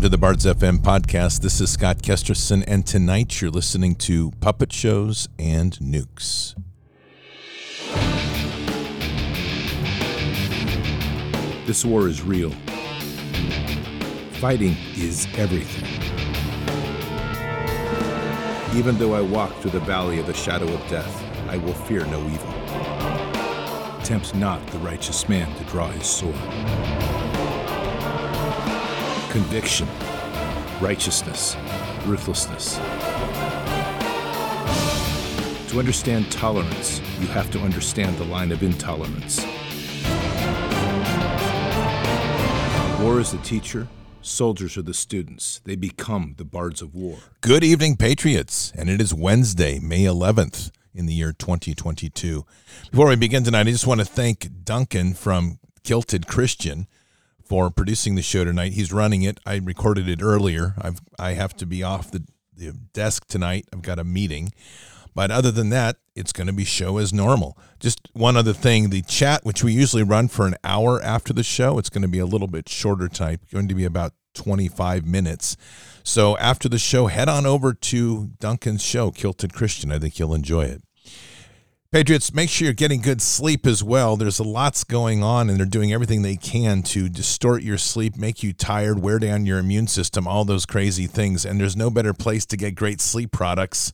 Welcome to the Bards FM podcast. This is Scott Kesterson, and tonight you're listening to Puppet Shows and Nukes. This war is real. Fighting is everything. Even though I walk through the valley of the shadow of death, I will fear no evil. Tempt not the righteous man to draw his sword. Conviction, righteousness, ruthlessness. To understand tolerance, you have to understand the line of intolerance. War is the teacher, soldiers are the students. They become the bards of war. Good evening, Patriots. And it is Wednesday, May 11th in the year 2022. Before we begin tonight, I just want to thank Duncan from Kilted Christian for producing the show tonight. He's running it. I recorded it earlier. I've I have to be off the, the desk tonight. I've got a meeting. But other than that, it's going to be show as normal. Just one other thing, the chat which we usually run for an hour after the show, it's going to be a little bit shorter type, going to be about 25 minutes. So after the show, head on over to Duncan's show, Kilted Christian. I think you'll enjoy it. Patriots, make sure you're getting good sleep as well. There's lots going on, and they're doing everything they can to distort your sleep, make you tired, wear down your immune system, all those crazy things. And there's no better place to get great sleep products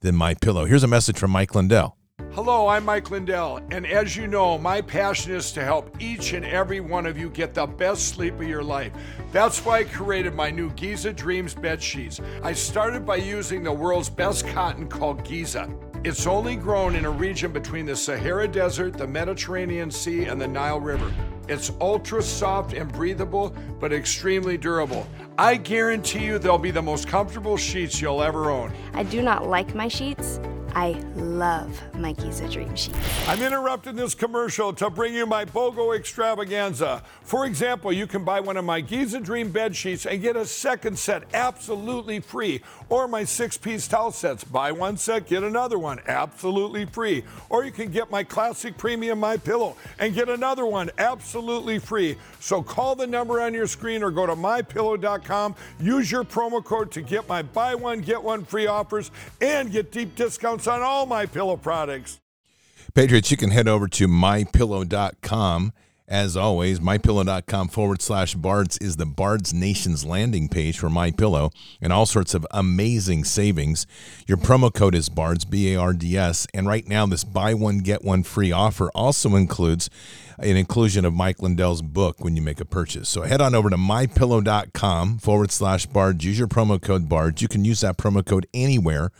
than My Pillow. Here's a message from Mike Lindell. Hello, I'm Mike Lindell, and as you know, my passion is to help each and every one of you get the best sleep of your life. That's why I created my new Giza Dreams bed sheets. I started by using the world's best cotton called Giza. It's only grown in a region between the Sahara Desert, the Mediterranean Sea, and the Nile River. It's ultra soft and breathable, but extremely durable. I guarantee you they'll be the most comfortable sheets you'll ever own. I do not like my sheets. I love my Giza Dream sheets. I'm interrupting this commercial to bring you my BOGO extravaganza. For example, you can buy one of my Giza Dream bed sheets and get a second set absolutely free, or my six piece towel sets. Buy one set, get another one absolutely free. Or you can get my classic premium My Pillow and get another one absolutely free. So call the number on your screen or go to mypillow.com. Use your promo code to get my buy one get one free offers and get deep discounts on all my pillow products. Patriots, you can head over to mypillow.com. As always, mypillow.com forward slash bards is the Bards Nation's landing page for My Pillow and all sorts of amazing savings. Your promo code is bards, B A R D S. And right now, this buy one, get one free offer also includes an inclusion of Mike Lindell's book when you make a purchase. So head on over to mypillow.com forward slash bards. Use your promo code bards. You can use that promo code anywhere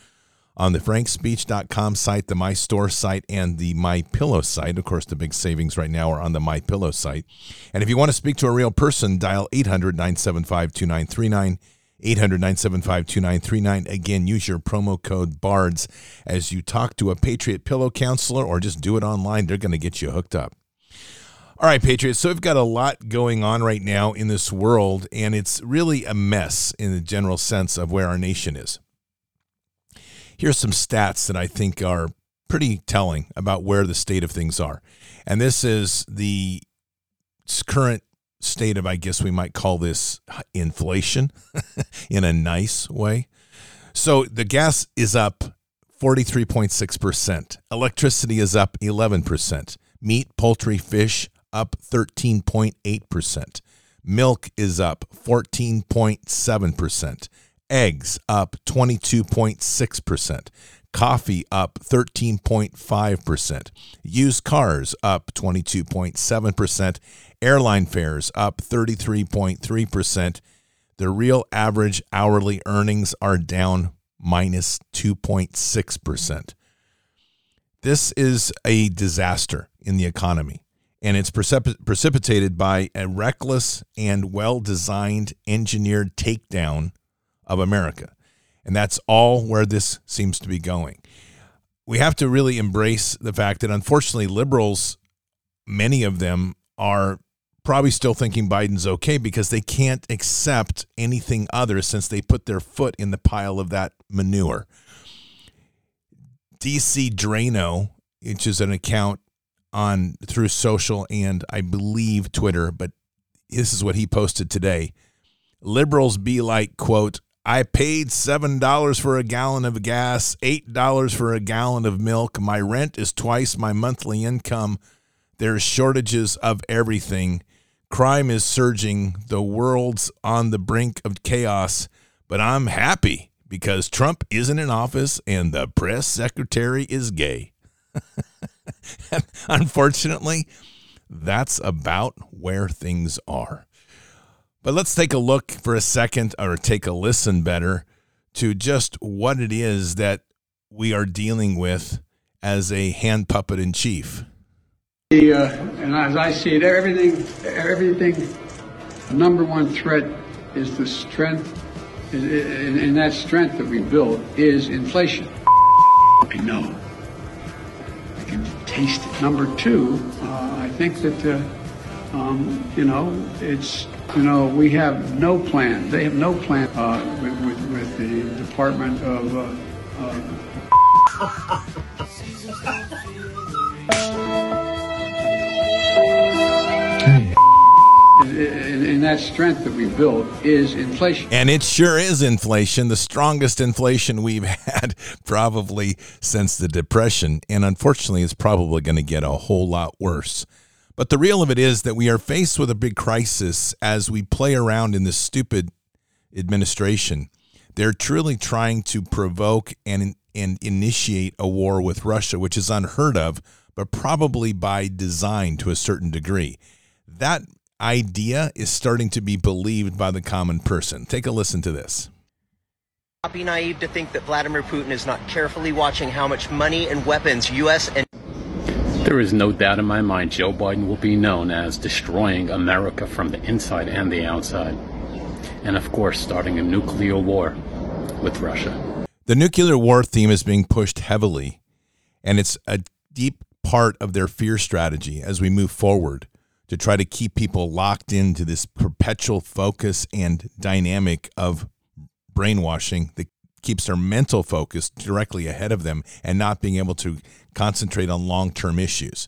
on the frankspeech.com site, the My Store site, and the My Pillow site. Of course, the big savings right now are on the My Pillow site. And if you want to speak to a real person, dial 800 975 2939. 800 975 2939. Again, use your promo code BARDS as you talk to a Patriot Pillow counselor or just do it online. They're going to get you hooked up. All right, Patriots. So we've got a lot going on right now in this world, and it's really a mess in the general sense of where our nation is here's some stats that I think are pretty telling about where the state of things are. And this is the current state of, I guess we might call this inflation in a nice way. So the gas is up 43.6%, electricity is up 11%, meat, poultry, fish up 13.8%, milk is up 14.7% eggs up 22.6%, coffee up 13.5%, used cars up 22.7%, airline fares up 33.3%. The real average hourly earnings are down minus 2.6%. This is a disaster in the economy, and it's precip- precipitated by a reckless and well designed engineered takedown of America. And that's all where this seems to be going. We have to really embrace the fact that unfortunately, liberals, many of them are probably still thinking Biden's okay because they can't accept anything other since they put their foot in the pile of that manure. DC Draino, which is an account on Truth Social and I believe Twitter, but this is what he posted today liberals be like, quote, I paid $7 for a gallon of gas, $8 for a gallon of milk. My rent is twice my monthly income. There's shortages of everything. Crime is surging. The world's on the brink of chaos, but I'm happy because Trump isn't in office and the press secretary is gay. Unfortunately, that's about where things are. But let's take a look for a second, or take a listen better, to just what it is that we are dealing with as a hand puppet in chief. The, uh, and as I see it, everything, everything, number one threat is the strength, and that strength that we built is inflation. I know. I can taste it. Number two, uh, I think that, uh, um, you know, it's, you know, we have no plan. They have no plan uh, with, with, with, the Department of. Uh, and, and, that strength that we built is inflation. And it sure is inflation, the strongest inflation we've had probably since the Depression. And unfortunately, it's probably going to get a whole lot worse. But the real of it is that we are faced with a big crisis as we play around in this stupid administration. They're truly trying to provoke and, and initiate a war with Russia, which is unheard of, but probably by design to a certain degree. That idea is starting to be believed by the common person. Take a listen to this. Not be naive to think that Vladimir Putin is not carefully watching how much money and weapons U.S. and there is no doubt in my mind Joe Biden will be known as destroying America from the inside and the outside. And of course, starting a nuclear war with Russia. The nuclear war theme is being pushed heavily, and it's a deep part of their fear strategy as we move forward to try to keep people locked into this perpetual focus and dynamic of brainwashing that keeps their mental focus directly ahead of them and not being able to concentrate on long term issues.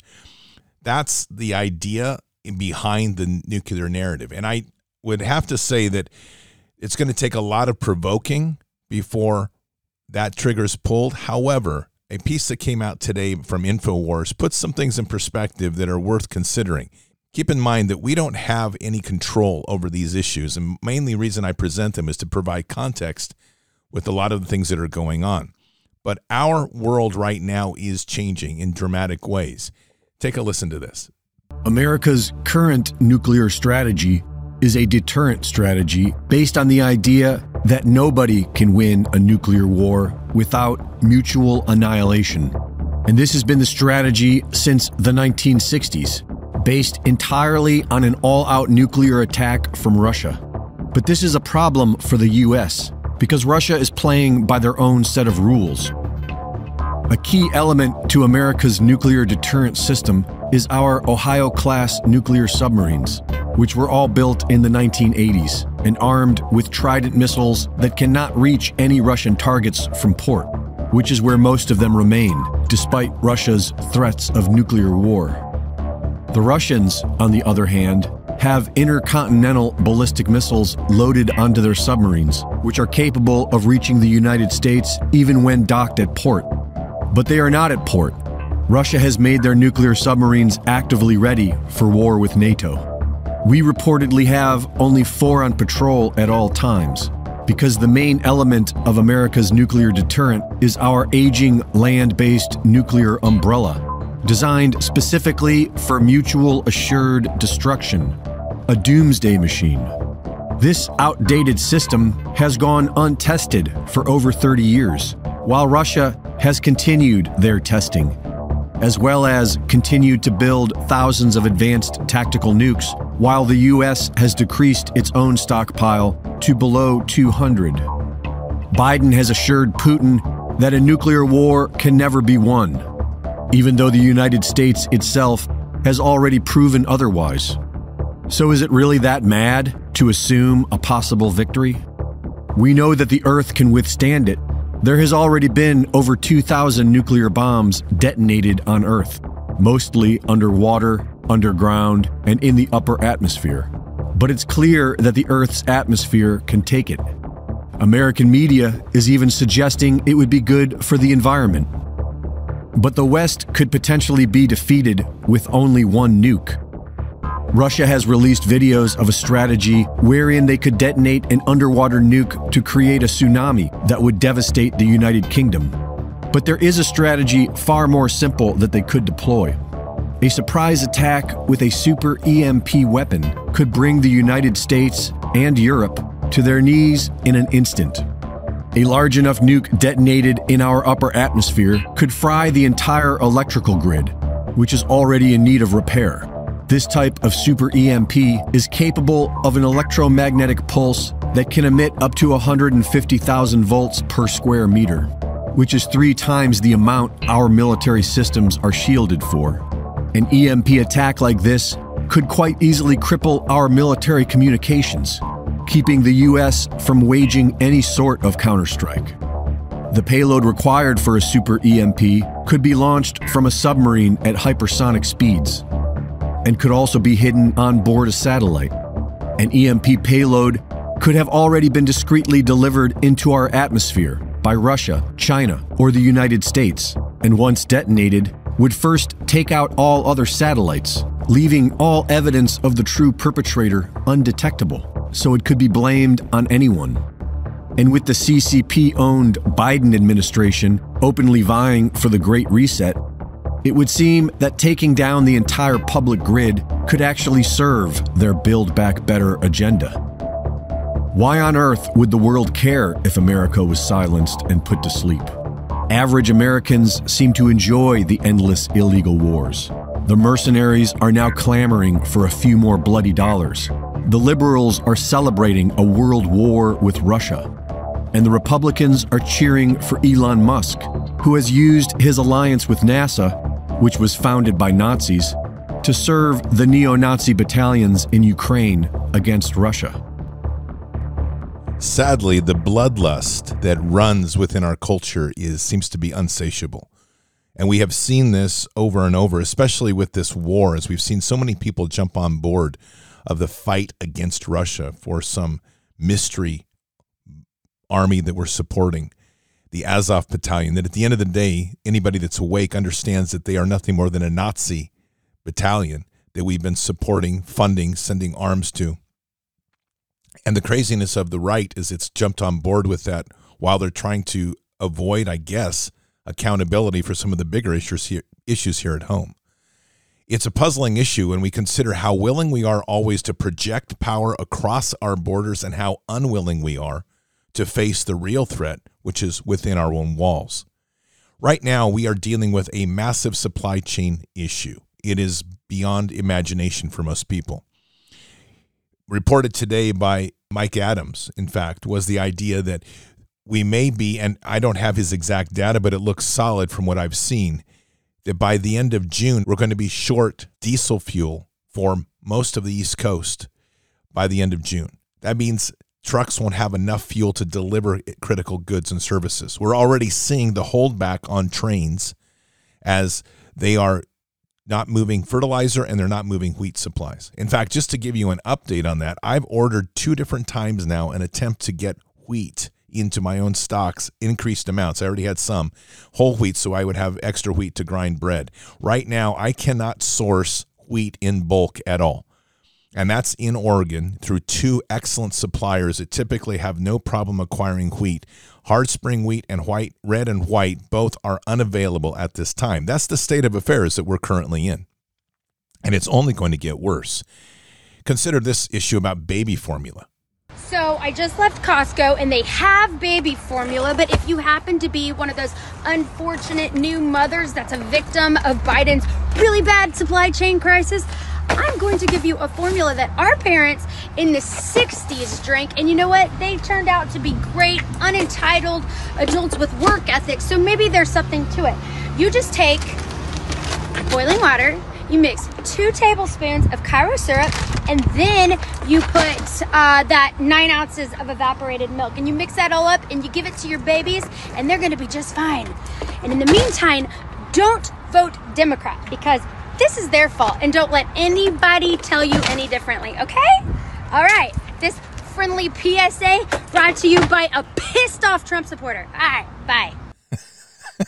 That's the idea behind the nuclear narrative. And I would have to say that it's going to take a lot of provoking before that trigger is pulled. However, a piece that came out today from InfoWars puts some things in perspective that are worth considering keep in mind that we don't have any control over these issues. And mainly reason I present them is to provide context with a lot of the things that are going on. But our world right now is changing in dramatic ways. Take a listen to this. America's current nuclear strategy is a deterrent strategy based on the idea that nobody can win a nuclear war without mutual annihilation. And this has been the strategy since the 1960s based entirely on an all out nuclear attack from Russia. But this is a problem for the US because Russia is playing by their own set of rules. A key element to America's nuclear deterrent system is our Ohio class nuclear submarines, which were all built in the 1980s and armed with Trident missiles that cannot reach any Russian targets from port, which is where most of them remain, despite Russia's threats of nuclear war. The Russians, on the other hand, have intercontinental ballistic missiles loaded onto their submarines, which are capable of reaching the United States even when docked at port. But they are not at port. Russia has made their nuclear submarines actively ready for war with NATO. We reportedly have only four on patrol at all times, because the main element of America's nuclear deterrent is our aging land based nuclear umbrella designed specifically for mutual assured destruction, a doomsday machine. This outdated system has gone untested for over 30 years, while Russia has continued their testing, as well as continued to build thousands of advanced tactical nukes, while the U.S. has decreased its own stockpile to below 200. Biden has assured Putin that a nuclear war can never be won even though the United States itself has already proven otherwise. So, is it really that mad to assume a possible victory? We know that the Earth can withstand it. There has already been over 2,000 nuclear bombs detonated on Earth, mostly underwater, underground, and in the upper atmosphere. but it's clear that the Earth's atmosphere can take it. American media is even suggesting it would be good for the environment. But the West could potentially be defeated with only one nuke. Russia has released videos of a strategy wherein they could detonate an underwater nuke to create a tsunami that would devastate the United Kingdom. But there is a strategy far more simple that they could deploy. A surprise attack with a super EMP weapon could bring the United States and Europe to their knees in an instant. A large enough nuke detonated in our upper atmosphere could fry the entire electrical grid, which is already in need of repair. This type of super EMP is capable of an electromagnetic pulse that can emit up to 150,000 volts per square meter, which is three times the amount our military systems are shielded for. An EMP attack like this could quite easily cripple our military communications, keeping the U.S. from waging any sort of counterstrike. The payload required for a super EMP could be launched from a submarine at hypersonic speeds and could also be hidden on board a satellite. An EMP payload could have already been discreetly delivered into our atmosphere by Russia, China, or the United States, and once detonated, would first take out all other satellites, leaving all evidence of the true perpetrator undetectable, so it could be blamed on anyone. And with the CCP owned Biden administration openly vying for the Great Reset, it would seem that taking down the entire public grid could actually serve their Build Back Better agenda. Why on earth would the world care if America was silenced and put to sleep? Average Americans seem to enjoy the endless illegal wars. The mercenaries are now clamoring for a few more bloody dollars. The liberals are celebrating a world war with Russia. And the Republicans are cheering for Elon Musk, who has used his alliance with NASA, which was founded by Nazis, to serve the neo Nazi battalions in Ukraine against Russia. Sadly, the bloodlust that runs within our culture is seems to be unsatiable. And we have seen this over and over, especially with this war, as we've seen so many people jump on board of the fight against Russia for some mystery army that we're supporting, the Azov battalion, that at the end of the day, anybody that's awake understands that they are nothing more than a Nazi battalion that we've been supporting, funding, sending arms to. And the craziness of the right is it's jumped on board with that while they're trying to avoid, I guess, accountability for some of the bigger issues here, issues here at home. It's a puzzling issue when we consider how willing we are always to project power across our borders and how unwilling we are to face the real threat, which is within our own walls. Right now, we are dealing with a massive supply chain issue. It is beyond imagination for most people reported today by Mike Adams, in fact, was the idea that we may be, and I don't have his exact data, but it looks solid from what I've seen, that by the end of June, we're going to be short diesel fuel for most of the East Coast by the end of June. That means trucks won't have enough fuel to deliver critical goods and services. We're already seeing the holdback on trains as they are not moving fertilizer and they're not moving wheat supplies. In fact, just to give you an update on that, I've ordered two different times now an attempt to get wheat into my own stocks, increased amounts. I already had some whole wheat, so I would have extra wheat to grind bread. Right now, I cannot source wheat in bulk at all. And that's in Oregon through two excellent suppliers that typically have no problem acquiring wheat. Hard spring wheat and white, red and white, both are unavailable at this time. That's the state of affairs that we're currently in. And it's only going to get worse. Consider this issue about baby formula. So I just left Costco and they have baby formula, but if you happen to be one of those unfortunate new mothers that's a victim of Biden's really bad supply chain crisis, I'm going to give you a formula that our parents in the 60s drank. And you know what? They turned out to be great, unentitled adults with work ethics. So maybe there's something to it. You just take boiling water, you mix two tablespoons of Karo syrup, and then you put uh, that nine ounces of evaporated milk. And you mix that all up and you give it to your babies, and they're gonna be just fine. And in the meantime, don't vote Democrat because this is their fault and don't let anybody tell you any differently, okay? All right, this friendly PSA brought to you by a pissed off Trump supporter. All right, bye.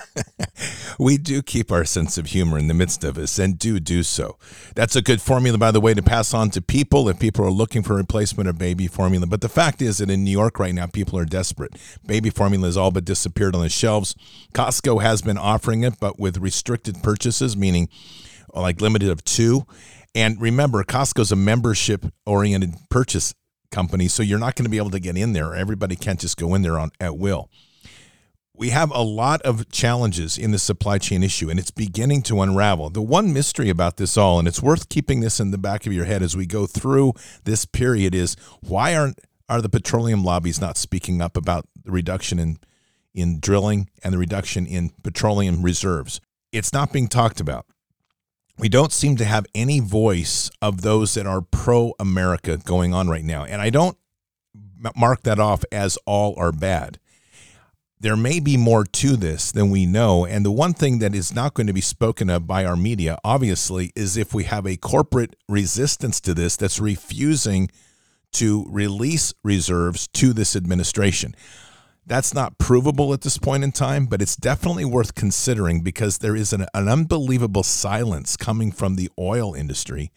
we do keep our sense of humor in the midst of us and do do so. That's a good formula, by the way, to pass on to people if people are looking for a replacement of baby formula. But the fact is that in New York right now, people are desperate. Baby formula has all but disappeared on the shelves. Costco has been offering it, but with restricted purchases, meaning like limited of two. And remember, Costco's a membership oriented purchase company, so you're not going to be able to get in there. Everybody can't just go in there on at will we have a lot of challenges in the supply chain issue and it's beginning to unravel. The one mystery about this all, and it's worth keeping this in the back of your head as we go through this period, is why aren't are the petroleum lobbies not speaking up about the reduction in in drilling and the reduction in petroleum reserves? It's not being talked about. We don't seem to have any voice of those that are pro America going on right now. And I don't mark that off as all are bad there may be more to this than we know. And the one thing that is not going to be spoken of by our media, obviously, is if we have a corporate resistance to this that's refusing to release reserves to this administration. That's not provable at this point in time, but it's definitely worth considering because there is an, an unbelievable silence coming from the oil industry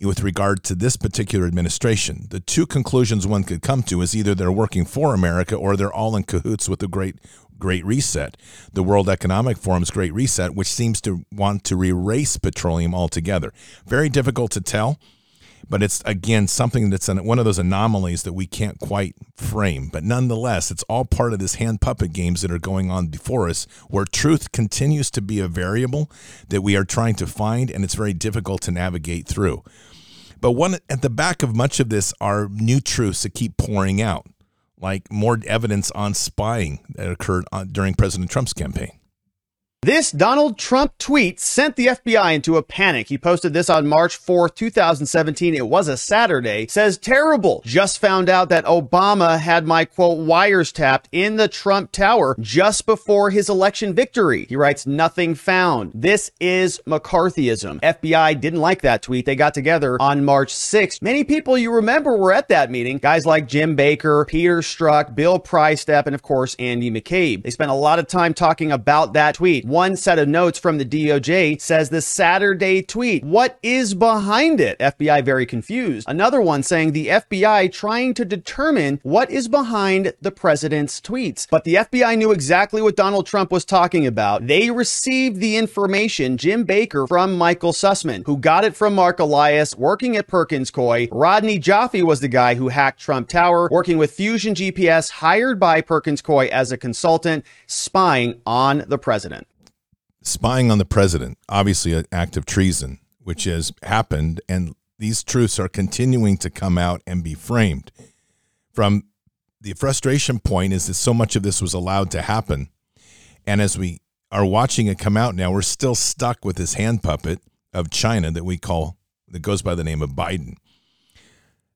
with regard to this particular administration. The two conclusions one could come to is either they're working for America or they're all in cahoots with the great great reset, the World Economic Forum's great reset, which seems to want to erase petroleum altogether. Very difficult to tell, but it's again something that's an, one of those anomalies that we can't quite frame. But nonetheless, it's all part of this hand puppet games that are going on before us, where truth continues to be a variable that we are trying to find, and it's very difficult to navigate through. But one at the back of much of this are new truths that keep pouring out, like more evidence on spying that occurred on, during President Trump's campaign. This Donald Trump tweet sent the FBI into a panic. He posted this on March 4th, 2017. It was a Saturday. Says terrible. Just found out that Obama had my quote wires tapped in the Trump Tower just before his election victory. He writes nothing found. This is McCarthyism. FBI didn't like that tweet. They got together on March 6th. Many people you remember were at that meeting. Guys like Jim Baker, Peter Strzok, Bill Priestap, and of course Andy McCabe. They spent a lot of time talking about that tweet. One set of notes from the DOJ says the Saturday tweet. What is behind it? FBI very confused. Another one saying the FBI trying to determine what is behind the president's tweets. But the FBI knew exactly what Donald Trump was talking about. They received the information, Jim Baker, from Michael Sussmann, who got it from Marc Elias, working at Perkins Coie. Rodney Joffe was the guy who hacked Trump Tower, working with Fusion GPS, hired by Perkins Coie as a consultant, spying on the president spying on the president, obviously an act of treason, which has happened, and these truths are continuing to come out and be framed. From the frustration point is that so much of this was allowed to happen, and as we are watching it come out now, we're still stuck with this hand puppet of China that we call that goes by the name of Biden.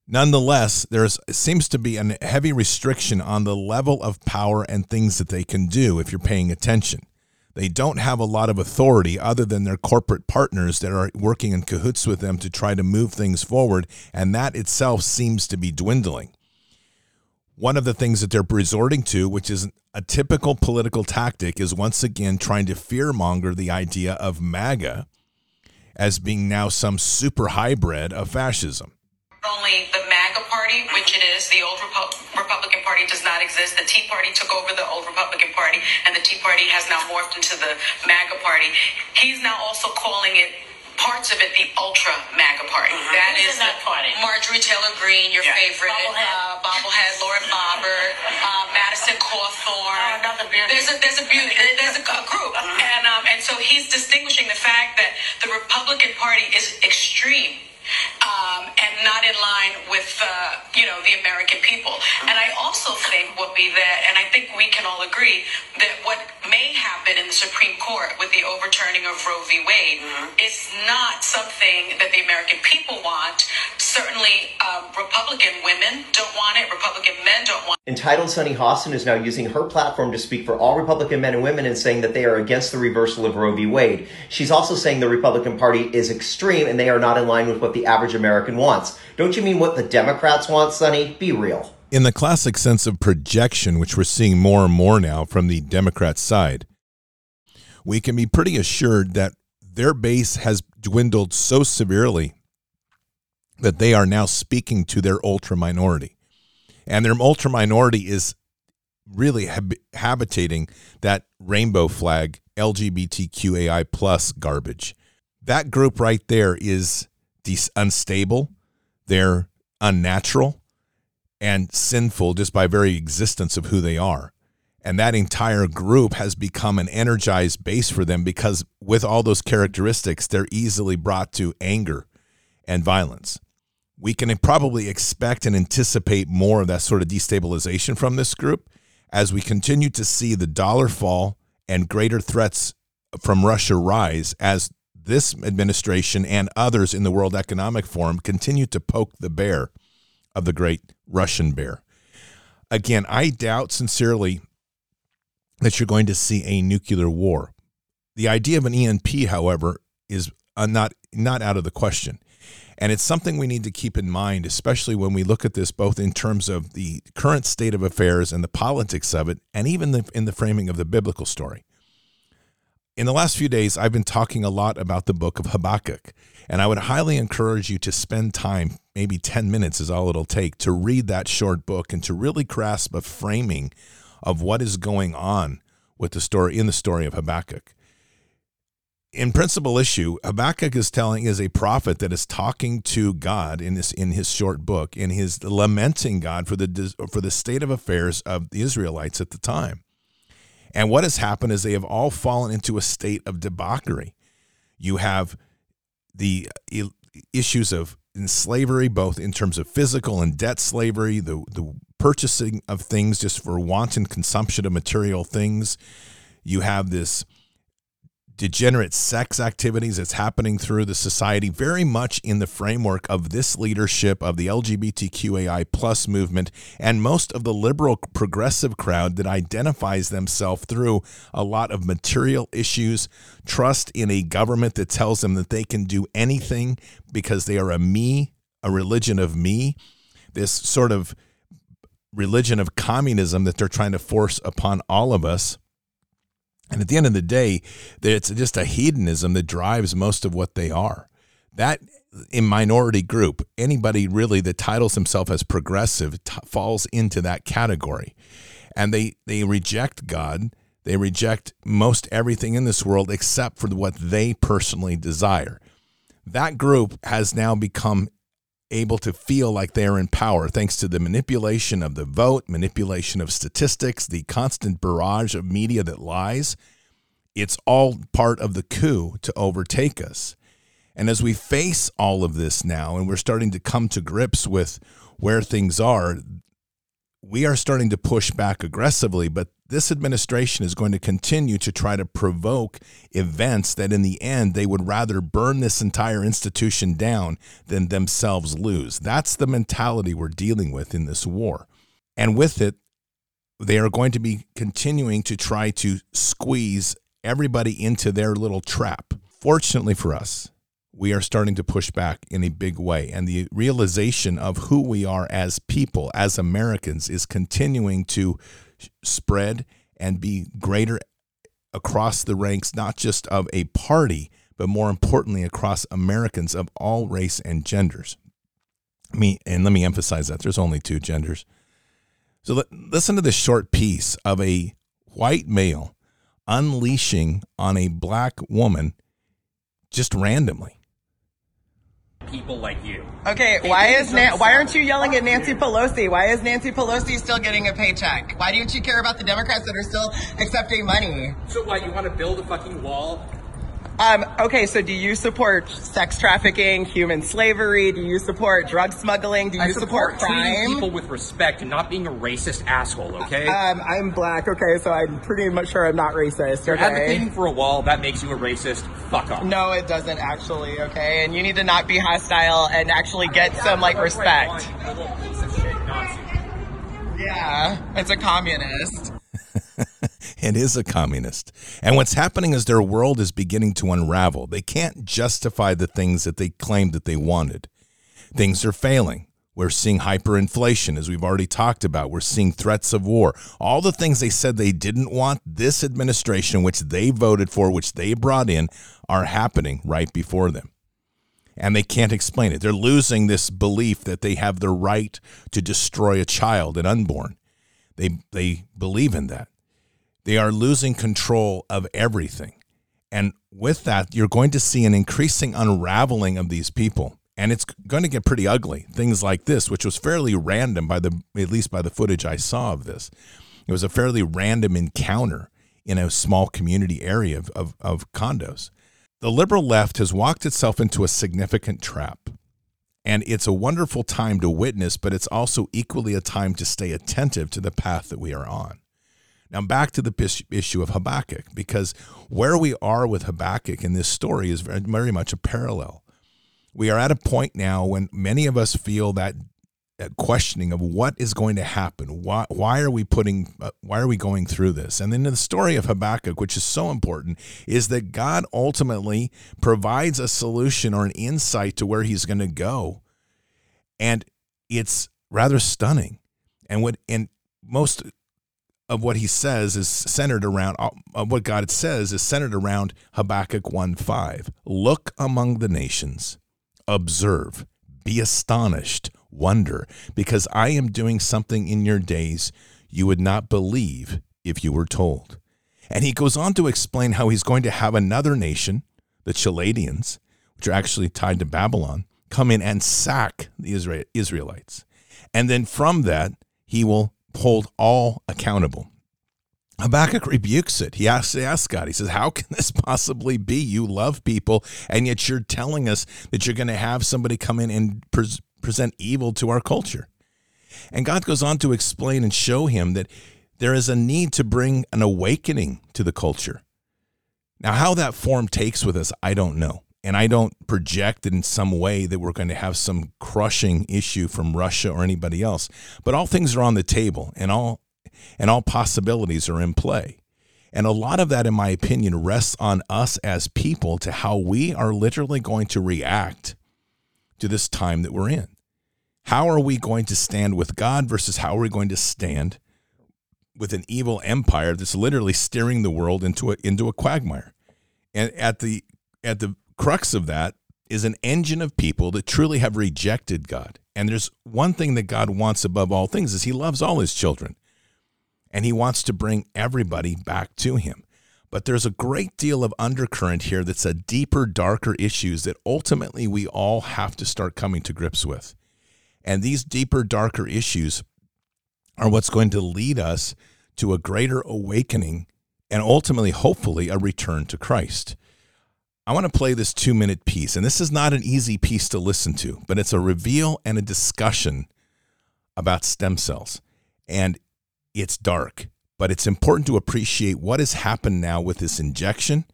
Nonetheless, there seems to be a heavy restriction on the level of power and things that they can do if you're paying attention. They don't have a lot of authority other than their corporate partners that are working in cahoots with them to try to move things forward, and that itself seems to be dwindling. One of the things that they're resorting to, which is a typical political tactic, is once again trying to fearmonger the idea of MAGA as being now some super hybrid of fascism. Only the Party does not exist. The Tea Party took over the old Republican Party, and the Tea Party has now morphed into the MAGA Party. He's now also calling it parts of it the ultra MAGA party. Mm-hmm. That is that party? Marjorie Taylor Greene, your yeah. favorite, Bobblehead, uh, Bobblehead Lauren Boebert, uh, Madison Cawthorn. Oh, another beauty. There's a there's a beauty. There's a, a group, mm-hmm. and um, and so he's distinguishing the fact that the Republican Party is extreme um, and not in line with uh, you know the American people. And I also think will be that, and I think we can all agree that what may happen in the Supreme Court with the overturning of Roe v. Wade mm-hmm. is not something that the American people want certainly uh, Republican women don't want it, Republican men don't want it. Entitled Sunny Hostin is now using her platform to speak for all Republican men and women and saying that they are against the reversal of Roe v. Wade. She's also saying the Republican Party is extreme and they are not in line with what the average American wants. Don't you mean what the Democrats want, Sunny? Be real. In the classic sense of projection, which we're seeing more and more now from the Democrat side, we can be pretty assured that their base has dwindled so severely that they are now speaking to their ultra minority. And their ultra minority is really hab- habitating that rainbow flag LGBTQAI plus garbage. That group right there is de- unstable, they're unnatural and sinful just by very existence of who they are. And that entire group has become an energized base for them because, with all those characteristics, they're easily brought to anger and violence. We can probably expect and anticipate more of that sort of destabilization from this group as we continue to see the dollar fall and greater threats from Russia rise as this administration and others in the World Economic Forum continue to poke the bear of the great Russian bear. Again, I doubt sincerely that you're going to see a nuclear war. The idea of an EMP, however, is uh, not not out of the question. And it's something we need to keep in mind, especially when we look at this both in terms of the current state of affairs and the politics of it, and even the, in the framing of the biblical story. In the last few days, I've been talking a lot about the book of Habakkuk, and I would highly encourage you to spend time, maybe 10 minutes is all it'll take, to read that short book and to really grasp a framing of what is going on with the story in the story of Habakkuk. In principal issue, Habakkuk is telling is a prophet that is talking to God in this in his short book, and his lamenting God for the for the state of affairs of the Israelites at the time. And what has happened is they have all fallen into a state of debauchery. You have the issues of slavery, both in terms of physical and debt slavery, the the purchasing of things just for wanton consumption of material things. You have this degenerate sex activities that's happening through the society very much in the framework of this leadership of the lgbtqai plus movement and most of the liberal progressive crowd that identifies themselves through a lot of material issues trust in a government that tells them that they can do anything because they are a me a religion of me this sort of religion of communism that they're trying to force upon all of us. And at the end of the day, it's just a hedonism that drives most of what they are. That in minority group, anybody really that titles himself as progressive t- falls into that category. And they, they reject God. They reject most everything in this world except for what they personally desire. That group has now become able to feel like they're in power thanks to the manipulation of the vote, manipulation of statistics, the constant barrage of media that lies. It's all part of the coup to overtake us. And as we face all of this now and we're starting to come to grips with where things are, we are starting to push back aggressively, but this administration is going to continue to try to provoke events that in the end they would rather burn this entire institution down than themselves lose. That's the mentality we're dealing with in this war. And with it, they are going to be continuing to try to squeeze everybody into their little trap. Fortunately for us, we are starting to push back in a big way. And the realization of who we are as people, as Americans, is continuing to spread and be greater across the ranks, not just of a party, but more importantly, across Americans of all race and genders. Me, and let me emphasize that there's only two genders. So let, listen to this short piece of a white male unleashing on a black woman just randomly people like you. Okay, why is Na- why aren't you yelling at Nancy Pelosi? Why is Nancy Pelosi still getting a paycheck? Why don't you care about the Democrats that are still accepting money? So what? You want to build a fucking wall Um, okay, so do you support sex trafficking, human slavery? Do you support drug smuggling? Do you I support, support treating crime? people with respect and not being a racist asshole, okay? Um, I'm black, okay, so I'm pretty much sure I'm not racist, you're okay? advocating for a wall, that makes you a racist. Fuck off. No, it doesn't actually, okay? And you need to not be hostile and actually get some, like, respect. Yeah, it's a communist. And is a communist. And what's happening is their world is beginning to unravel. They can't justify the things that they claimed that they wanted. Things are failing. We're seeing hyperinflation, as we've already talked about. We're seeing threats of war. All the things they said they didn't want, this administration, which they voted for, which they brought in, are happening right before them. And they can't explain it. They're losing this belief that they have the right to destroy a child, an unborn. They, they believe in that they are losing control of everything. And with that, you're going to see an increasing unraveling of these people. And it's going to get pretty ugly. Things like this, which was fairly random by the at least by the footage I saw of this. It was a fairly random encounter in a small community area of, of, of condos. The liberal left has walked itself into a significant trap. And it's a wonderful time to witness, but it's also equally a time to stay attentive to the path that we are on. Now, back to the issue of Habakkuk, because where we are with Habakkuk in this story is very, much a parallel. We are at a point now when many of us feel that, that questioning of what is going to happen. Why, why are we putting, uh, why are we going through this? And then the story of Habakkuk, which is so important, is that God ultimately provides a solution or an insight to where he's going to go. And it's rather stunning. And what, and most of what he says is centered around uh, of what God says is centered around Habakkuk 1:5. Look among the nations, observe, be astonished, wonder, because I am doing something in your days you would not believe if you were told. And he goes on to explain how he's going to have another nation, the Chaldeans, which are actually tied to Babylon, come in and sack the Israelites. And then from that, he will hold all accountable. Habakkuk rebukes it. He asks, he asks God, he says, How can this possibly be? You love people, and yet you're telling us that you're going to have somebody come in and pre- present evil to our culture. And God goes on to explain and show him that there is a need to bring an awakening to the culture. Now, how that form takes with us, I don't know. And I don't project in some way that we're going to have some crushing issue from Russia or anybody else. But all things are on the table and all and all possibilities are in play. And a lot of that, in my opinion, rests on us as people to how we are literally going to react to this time that we're in. How are we going to stand with God versus how are we going to stand with an evil empire that's literally steering the world into a into a quagmire? And at the at the crux of that is an engine of people that truly have rejected God. And there's one thing that God wants above all things is he loves all his children. And he wants to bring everybody back to him. But there's a great deal of undercurrent here that's a deeper, darker issues that ultimately we all have to start coming to grips with. And these deeper, darker issues are what's going to lead us to a greater awakening and ultimately, hopefully, a return to Christ. I want to play this two minute piece, and this is not an easy piece to listen to, but it's a reveal and a discussion about stem cells. And it's dark, but it's important to appreciate what has happened now with this injection,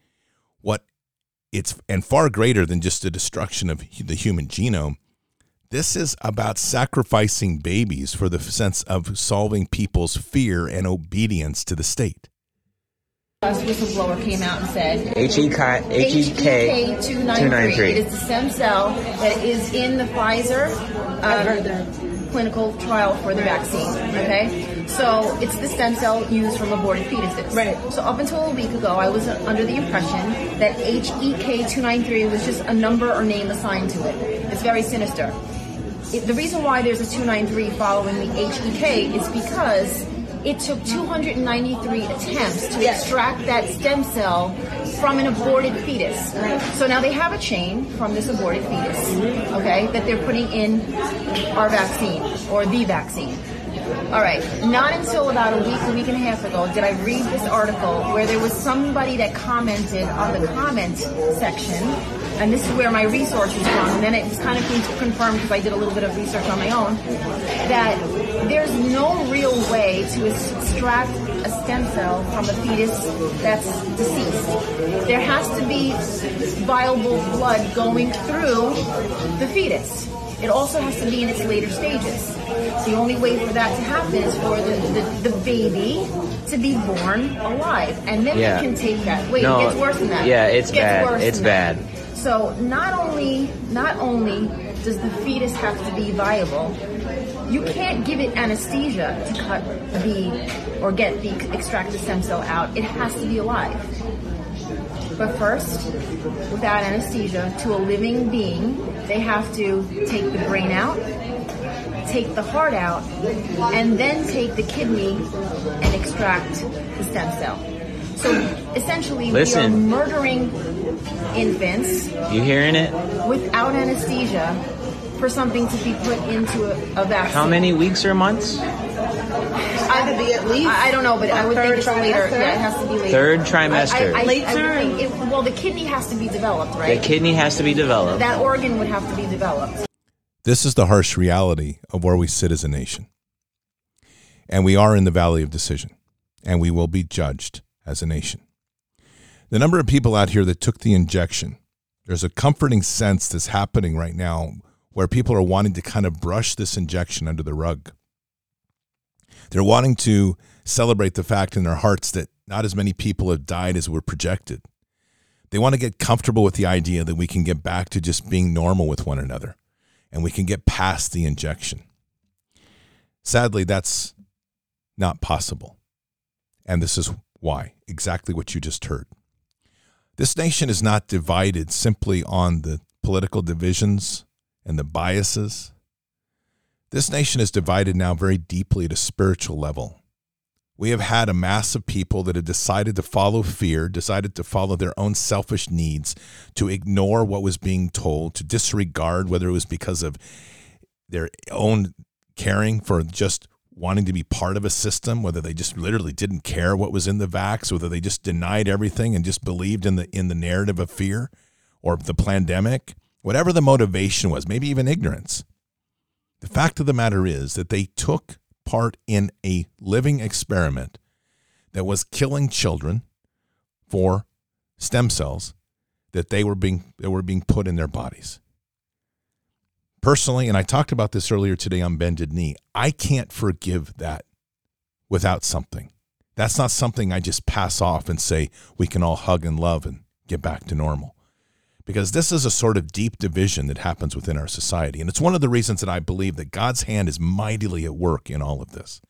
what it's, and far greater than just the destruction of the human genome. This is about sacrificing babies for the sense of solving people's fear and obedience to the state. A whistleblower came out and said HEK, HEK 293. It is the stem cell that is in the Pfizer um, clinical trial for the vaccine. Okay, so it's the stem cell used from aborted fetuses. Right. So up until a week ago, I was under the impression that HEK 293 was just a number or name assigned to it. It's very sinister. It, the reason why there's a 293 following the HEK is because it took 293 attempts to extract that stem cell from an aborted fetus. So now they have a chain from this aborted fetus, okay, that they're putting in our vaccine or the vaccine. All right. Not until about a week, a week and a half ago, did I read this article where there was somebody that commented on the comment section, and this is where my resource was from, and then it was kind of confirmed because I did a little bit of research on my own, that there's no real way to extract a stem cell from a fetus that's deceased. There has to be viable blood going through the fetus. It also has to be in its later stages. The only way for that to happen is for the, the, the baby to be born alive. And then Yeah. they can take that. Wait, No, it gets worse than that. yeah, it's It gets bad. worse It's than that. bad. So not only not only does the fetus have to be viable, you can't give it anesthesia to cut the or get the extracted stem cell out. It has to be alive. But first, without anesthesia, to a living being, they have to take the brain out, take the heart out, and then take the kidney and extract the stem cell. So essentially, Listen. we are murdering infants You hearing it? without anesthesia for something to be put into a, a vaccine. How many weeks or months? I be at least. I, I don't know, but I would think it's later. Yeah, it has to be later. Third trimester. I, I, I, I think it, well, the kidney has to be developed, right? The kidney has to be developed. that organ would have to be developed. This is the harsh reality of where we sit as a nation. And we are in the valley of decision, and we will be judged as a nation. The number of people out here that took the injection, there's a comforting sense that's happening right now where people are wanting to kind of brush this injection under the rug. They're wanting to celebrate the fact in their hearts that not as many people have died as were projected. They want to get comfortable with the idea that we can get back to just being normal with one another and we can get past the injection. Sadly, that's not possible. And this is why exactly what you just heard. This nation is not divided simply on the political divisions and the biases. This nation is divided now very deeply at a spiritual level. We have had a mass of people that have decided to follow fear, decided to follow their own selfish needs, to ignore what was being told, to disregard whether it was because of their own caring for just wanting to be part of a system, whether they just literally didn't care what was in the vax, whether they just denied everything and just believed in the in the narrative of fear or the pandemic, whatever the motivation was, maybe even ignorance. The fact of the matter is that they took part in a living experiment that was killing children for stem cells that they were being that were being put in their bodies. Personally, and I talked about this earlier today on Bended Knee, I can't forgive that without something. That's not something I just pass off and say we can all hug and love and get back to normal. Because this is a sort of deep division that happens within our society. And it's one of the reasons that I believe that God's hand is mightily at work in all of this.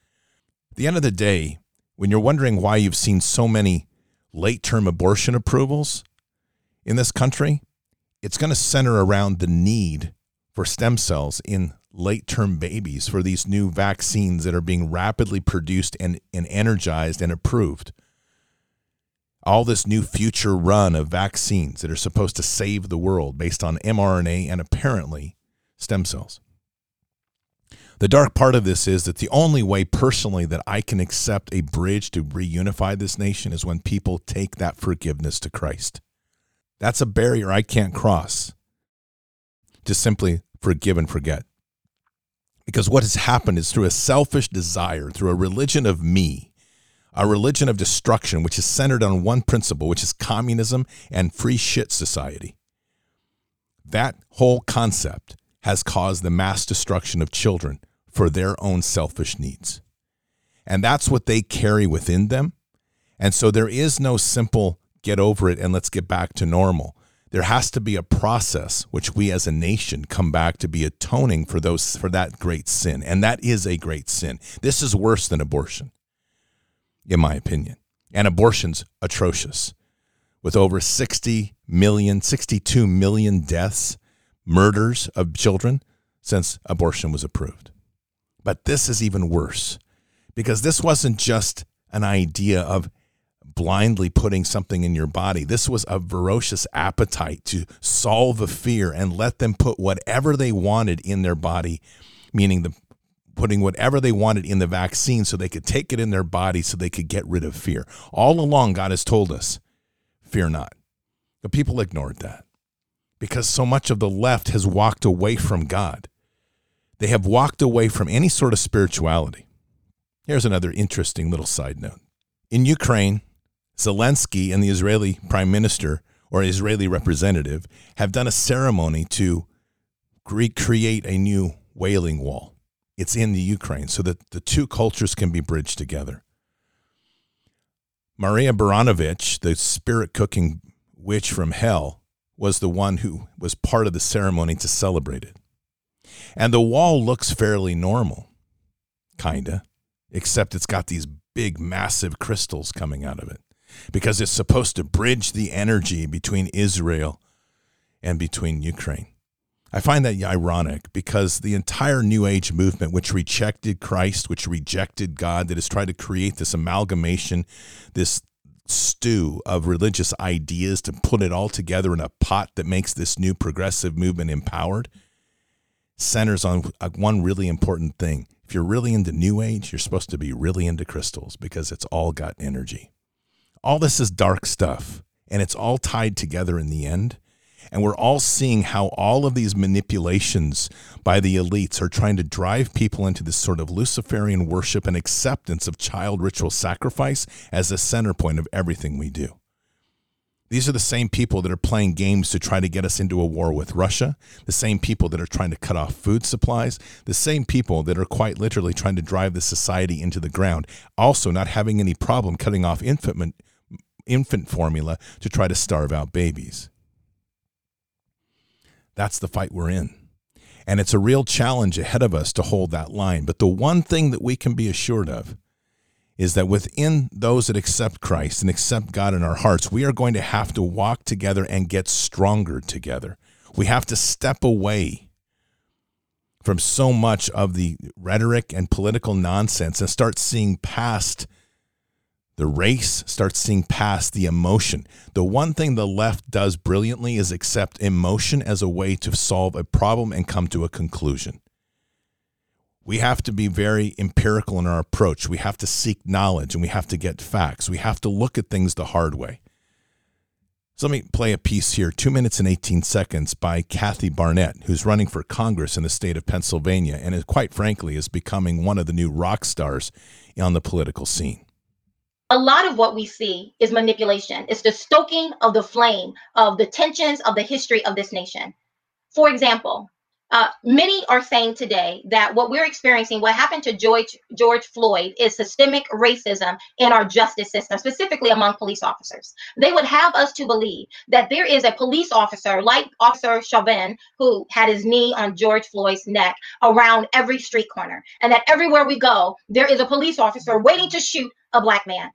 At the end of the day, when you're wondering why you've seen so many late term abortion approvals in this country, it's going to center around the need for stem cells in late term babies for these new vaccines that are being rapidly produced and, and energized and approved. All this new future run of vaccines that are supposed to save the world based on mRNA and apparently stem cells. The dark part of this is that the only way personally that I can accept a bridge to reunify this nation is when people take that forgiveness to Christ. That's a barrier I can't cross to simply forgive and forget. Because what has happened is through a selfish desire, through a religion of me, a religion of destruction, which is centered on one principle, which is communism and free shit society. That whole concept has caused the mass destruction of children for their own selfish needs. And that's what they carry within them. And so there is no simple get over it and let's get back to normal. There has to be a process which we as a nation come back to be atoning for those for that great sin. And that is a great sin. This is worse than abortion, in my opinion. And abortion's atrocious. With over 60 million, 62 million deaths, murders of children since abortion was approved. But this is even worse because this wasn't just an idea of blindly putting something in your body. This was a ferocious appetite to solve a fear and let them put whatever they wanted in their body, meaning the putting whatever they wanted in the vaccine so they could take it in their body so they could get rid of fear. All along, God has told us, fear not. But people ignored that because so much of the left has walked away from God. They have walked away from any sort of spirituality. Here's another interesting little side note. In Ukraine, Zelensky and the Israeli prime minister or Israeli representative have done a ceremony to recreate a new wailing wall. It's in the Ukraine so that the two cultures can be bridged together. Marina Abramović, the spirit cooking witch from hell, was the one who was part of the ceremony to celebrate it. And the wall looks fairly normal, kinda, except it's got these big, massive crystals coming out of it because it's supposed to bridge the energy between Israel and between Ukraine. I find that ironic because the entire New Age movement, which rejected Christ, which rejected God, that has tried to create this amalgamation, this stew of religious ideas to put it all together in a pot that makes this new progressive movement empowered, centers on uh, one really important thing. If you're really into New Age, you're supposed to be really into crystals because it's all got energy. All this is dark stuff, and it's all tied together in the end. And we're all seeing how all of these manipulations by the elites are trying to drive people into this sort of Luciferian worship and acceptance of child ritual sacrifice as the center point of everything we do. These are the same people that are playing games to try to get us into a war with Russia, the same people that are trying to cut off food supplies, the same people that are quite literally trying to drive the society into the ground, also not having any problem cutting off infant, infant formula to try to starve out babies. That's the fight we're in. And it's a real challenge ahead of us to hold that line. But the one thing that we can be assured of is that within those that accept Christ and accept God in our hearts, we are going to have to walk together and get stronger together. We have to step away from so much of the rhetoric and political nonsense and start seeing past the race starts seeing past the emotion. The one thing the left does brilliantly is accept emotion as a way to solve a problem and come to a conclusion. We have to be very empirical in our approach. We have to seek knowledge and we have to get facts. We have to look at things the hard way. So let me play a piece here, two minutes and 18 seconds, by Kathy Barnette, who's running for Congress in the state of Pennsylvania and, quite frankly, is becoming one of the new rock stars on the political scene a lot of what we see is manipulation. It's the stoking of the flame of the tensions of the history of this nation. For example, uh, many are saying today that what we're experiencing, what happened to George George Floyd, is systemic racism in our justice system, specifically among police officers. They would have us to believe that there is a police officer like Officer Chauvin who had his knee on George Floyd's neck around every street corner, and that everywhere we go, there is a police officer waiting to shoot a black man.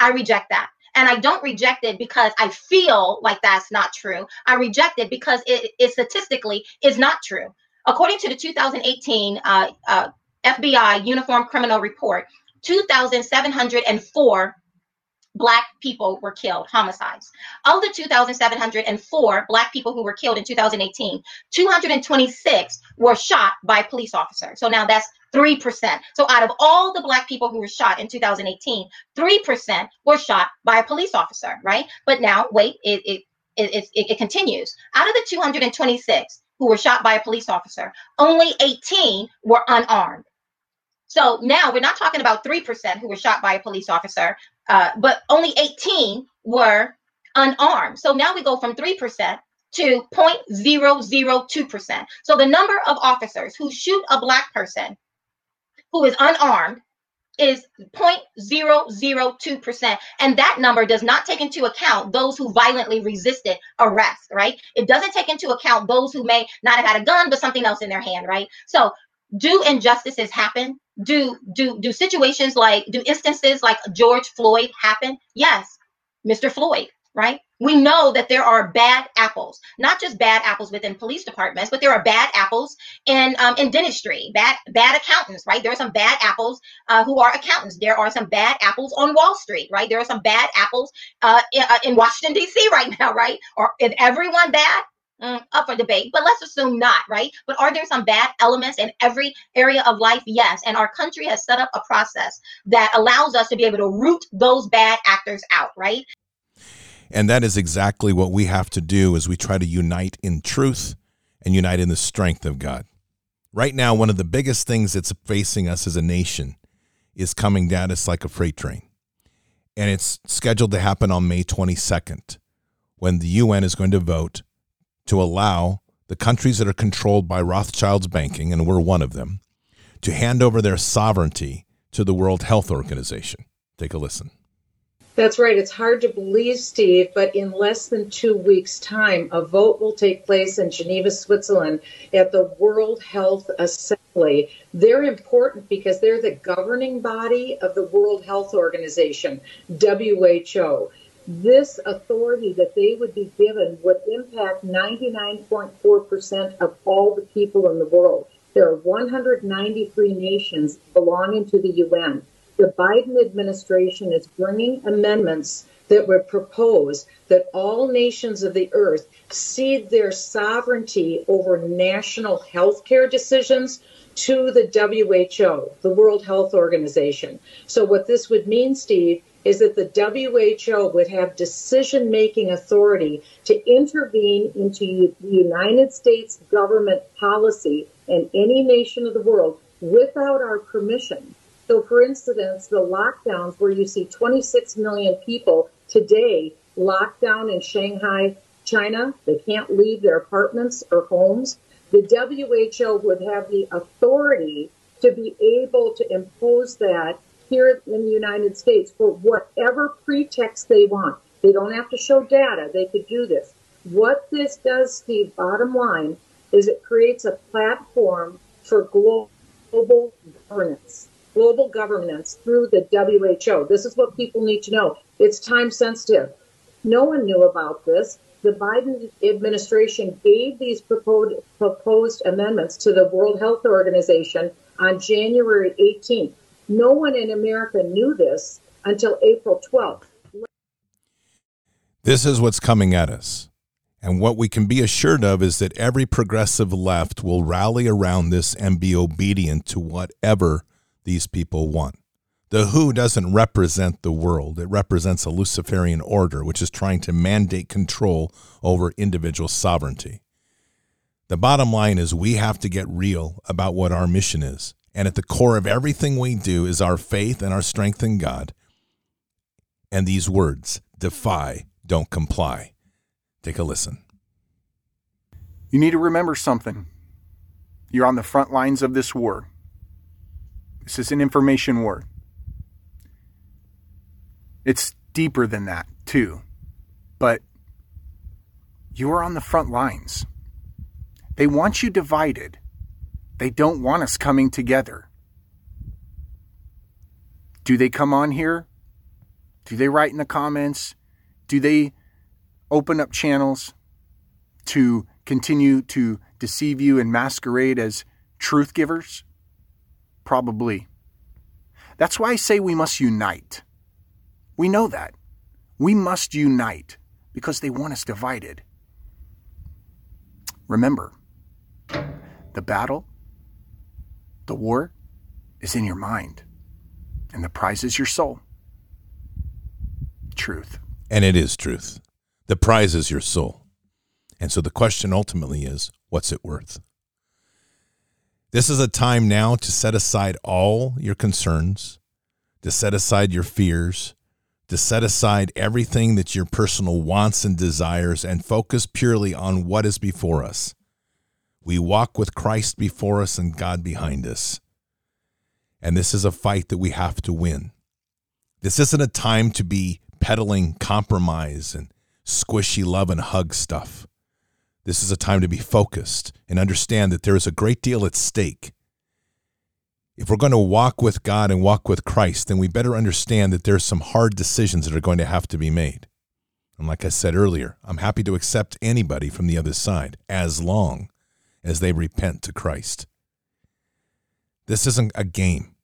I reject that. And I don't reject it because I feel like that's not true. I reject it because it, it statistically is not true. According to the 2018 uh, uh, FBI Uniform Criminal Report, 2,704 black people were killed, homicides. Of the 2,704 black people who were killed in 2018, 226 were shot by police officers. So now that's 3%. So out of all the black people who were shot in 2018, 3% were shot by a police officer, right? But now, wait, it, it, it, it, it continues. Out of the 226 who were shot by a police officer, only 18 were unarmed. So now we're not talking about 3% who were shot by a police officer, uh, but only 18 were unarmed. So now we go from 3% to 0.002%. So the number of officers who shoot a black person who is unarmed is 0.002%. And that number does not take into account those who violently resisted arrest, right? It doesn't take into account those who may not have had a gun, but something else in their hand, right? So do injustices happen? Do do do situations like do instances like George Floyd happen? Yes, Mr. Floyd, right? We know that there are bad apples, not just bad apples within police departments, but there are bad apples in um, in dentistry, bad bad accountants, right? There are some bad apples uh, who are accountants. There are some bad apples on Wall Street, right? There are some bad apples uh, in, uh, in Washington D.C. right now, right? Or is everyone bad? Mm, up for debate, but let's assume not, right? But are there some bad elements in every area of life? Yes. And our country has set up a process that allows us to be able to root those bad actors out, right? And that is exactly what we have to do as we try to unite in truth and unite in the strength of God. Right now, one of the biggest things that's facing us as a nation is coming down us like a freight train. And it's scheduled to happen on May 22nd when the UN is going to vote to allow the countries that are controlled by Rothschild's banking, and we're one of them, to hand over their sovereignty to the World Health Organization. Take a listen. That's right. It's hard to believe, Steve, but in less than two weeks' time, a vote will take place in Geneva, Switzerland at the World Health Assembly. They're important because they're the governing body of the World Health Organization, WHO this authority that they would be given would impact 99.4% of all the people in the world. There are 193 nations belonging to the UN. The Biden administration is bringing amendments that would propose that all nations of the earth cede their sovereignty over national health care decisions to the WHO, the World Health Organization. So, what this would mean, Steve, is that the WHO would have decision making authority to intervene into the United States government policy in any nation of the world without our permission. So, for instance, the lockdowns where you see 26 million people today locked down in Shanghai, China, they can't leave their apartments or homes. The WHO would have the authority to be able to impose that here in the United States for whatever pretext they want. They don't have to show data. They could do this. What this does, Steve, bottom line, is it creates a platform for global governance, global governance through the WHO. This is what people need to know. It's time sensitive. No one knew about this. The Biden administration gave these proposed, proposed amendments to the World Health Organization on January 18th. No one in America knew this until April 12th. This is what's coming at us. And what we can be assured of is that every progressive left will rally around this and be obedient to whatever these people want. The WHO doesn't represent the world, it represents a Luciferian order, which is trying to mandate control over individual sovereignty. The bottom line is we have to get real about what our mission is. And at the core of everything we do is our faith and our strength in God. And these words defy, don't comply. Take a listen. You need to remember something. You're on the front lines of this war. This is an information war. It's deeper than that, too. But you are on the front lines. They want you divided. They don't want us coming together. Do they come on here? Do they write in the comments? Do they open up channels to continue to deceive you and masquerade as truth givers? Probably. That's why I say we must unite. We know that. We must unite because they want us divided. Remember, the battle the war is in your mind, and the prize is your soul. Truth. And it is truth. The prize is your soul. And so the question ultimately is what's it worth? This is a time now to set aside all your concerns, to set aside your fears, to set aside everything that your personal wants and desires and focus purely on what is before us. We walk with Christ before us and God behind us. And this is a fight that we have to win. This isn't a time to be peddling compromise and squishy love and hug stuff. This is a time to be focused and understand that there is a great deal at stake. If we're going to walk with God and walk with Christ, then we better understand that there's some hard decisions that are going to have to be made. And like I said earlier, I'm happy to accept anybody from the other side as long as they repent to Christ. This isn't a game.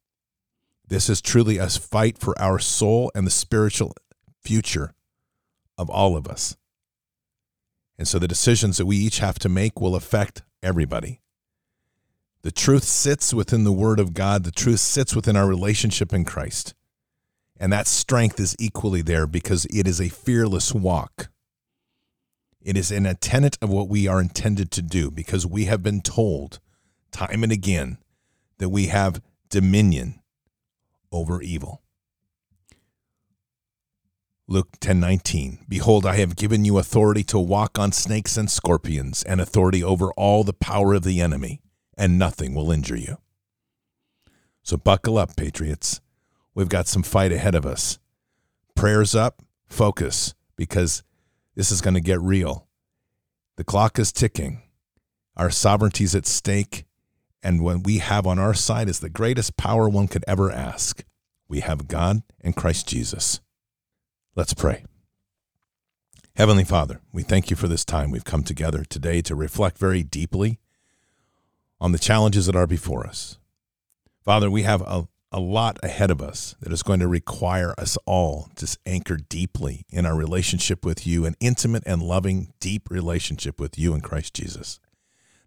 This is truly a fight for our soul and the spiritual future of all of us. And so the decisions that we each have to make will affect everybody. The truth sits within the Word of God, the truth sits within our relationship in Christ. And that strength is equally there because it is a fearless walk. It is an a tenet of what we are intended to do because we have been told time and again that we have dominion over evil. Luke 10:19 Behold I have given you authority to walk on snakes and scorpions and authority over all the power of the enemy and nothing will injure you. So buckle up patriots. We've got some fight ahead of us. Prayers up, focus because this is going to get real. The clock is ticking. Our sovereignty is at stake and what we have on our side is the greatest power one could ever ask. We have God and Christ Jesus. Let's pray. Heavenly Father, we thank you for this time we've come together today to reflect very deeply on the challenges that are before us. Father, we have a, a lot ahead of us that is going to require us all to anchor deeply in our relationship with you, an intimate and loving, deep relationship with you in Christ Jesus.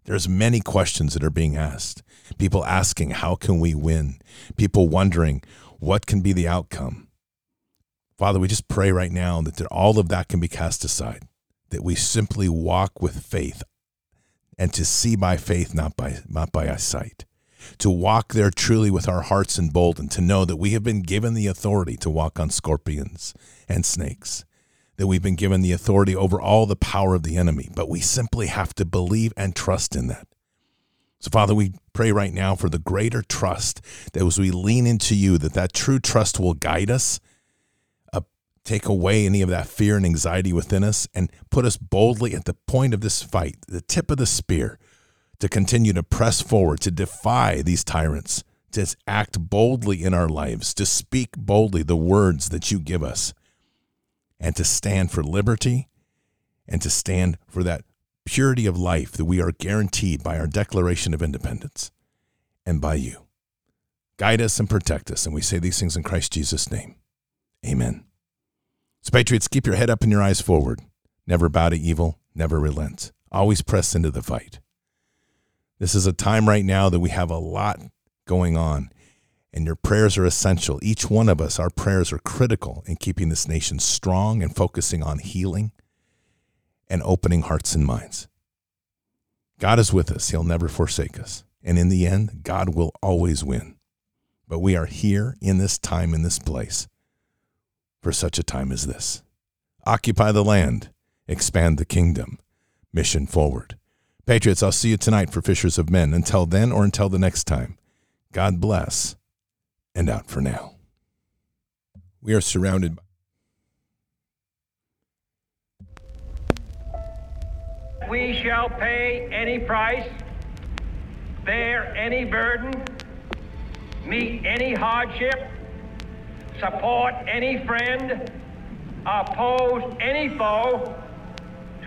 There's many questions that are being asked. People asking, how can we win? People wondering, what can be the outcome? Father, we just pray right now that all of that can be cast aside, that we simply walk with faith and to see by faith, not by, not by sight. To walk there truly with our hearts emboldened, to know that we have been given the authority to walk on scorpions and snakes, that we've been given the authority over all the power of the enemy, but we simply have to believe and trust in that. So, Father, we pray right now for the greater trust that as we lean into you, that that true trust will guide us uh, take away any of that fear and anxiety within us and put us boldly at the point of this fight, the tip of the spear, to continue to press forward, to defy these tyrants, to act boldly in our lives, to speak boldly the words that you give us, and to stand for liberty and to stand for that purity of life that we are guaranteed by our Declaration of Independence and by you. Guide us and protect us. And we say these things in Christ Jesus' name. Amen. So, Patriots, keep your head up and your eyes forward. Never bow to evil, never relent. Always press into the fight. This is a time right now that we have a lot going on, and your prayers are essential. Each one of us, our prayers are critical in keeping this nation strong and focusing on healing and opening hearts and minds. God is with us, He'll never forsake us. And in the end, God will always win. But we are here in this time, in this place for such a time as this. Occupy the land, expand the kingdom, mission forward. Patriots, I'll see you tonight for Fishers of Men. Until then or until the next time, God bless and out for now. We are surrounded by. We shall pay any price, bear any burden, meet any hardship support any friend, oppose any foe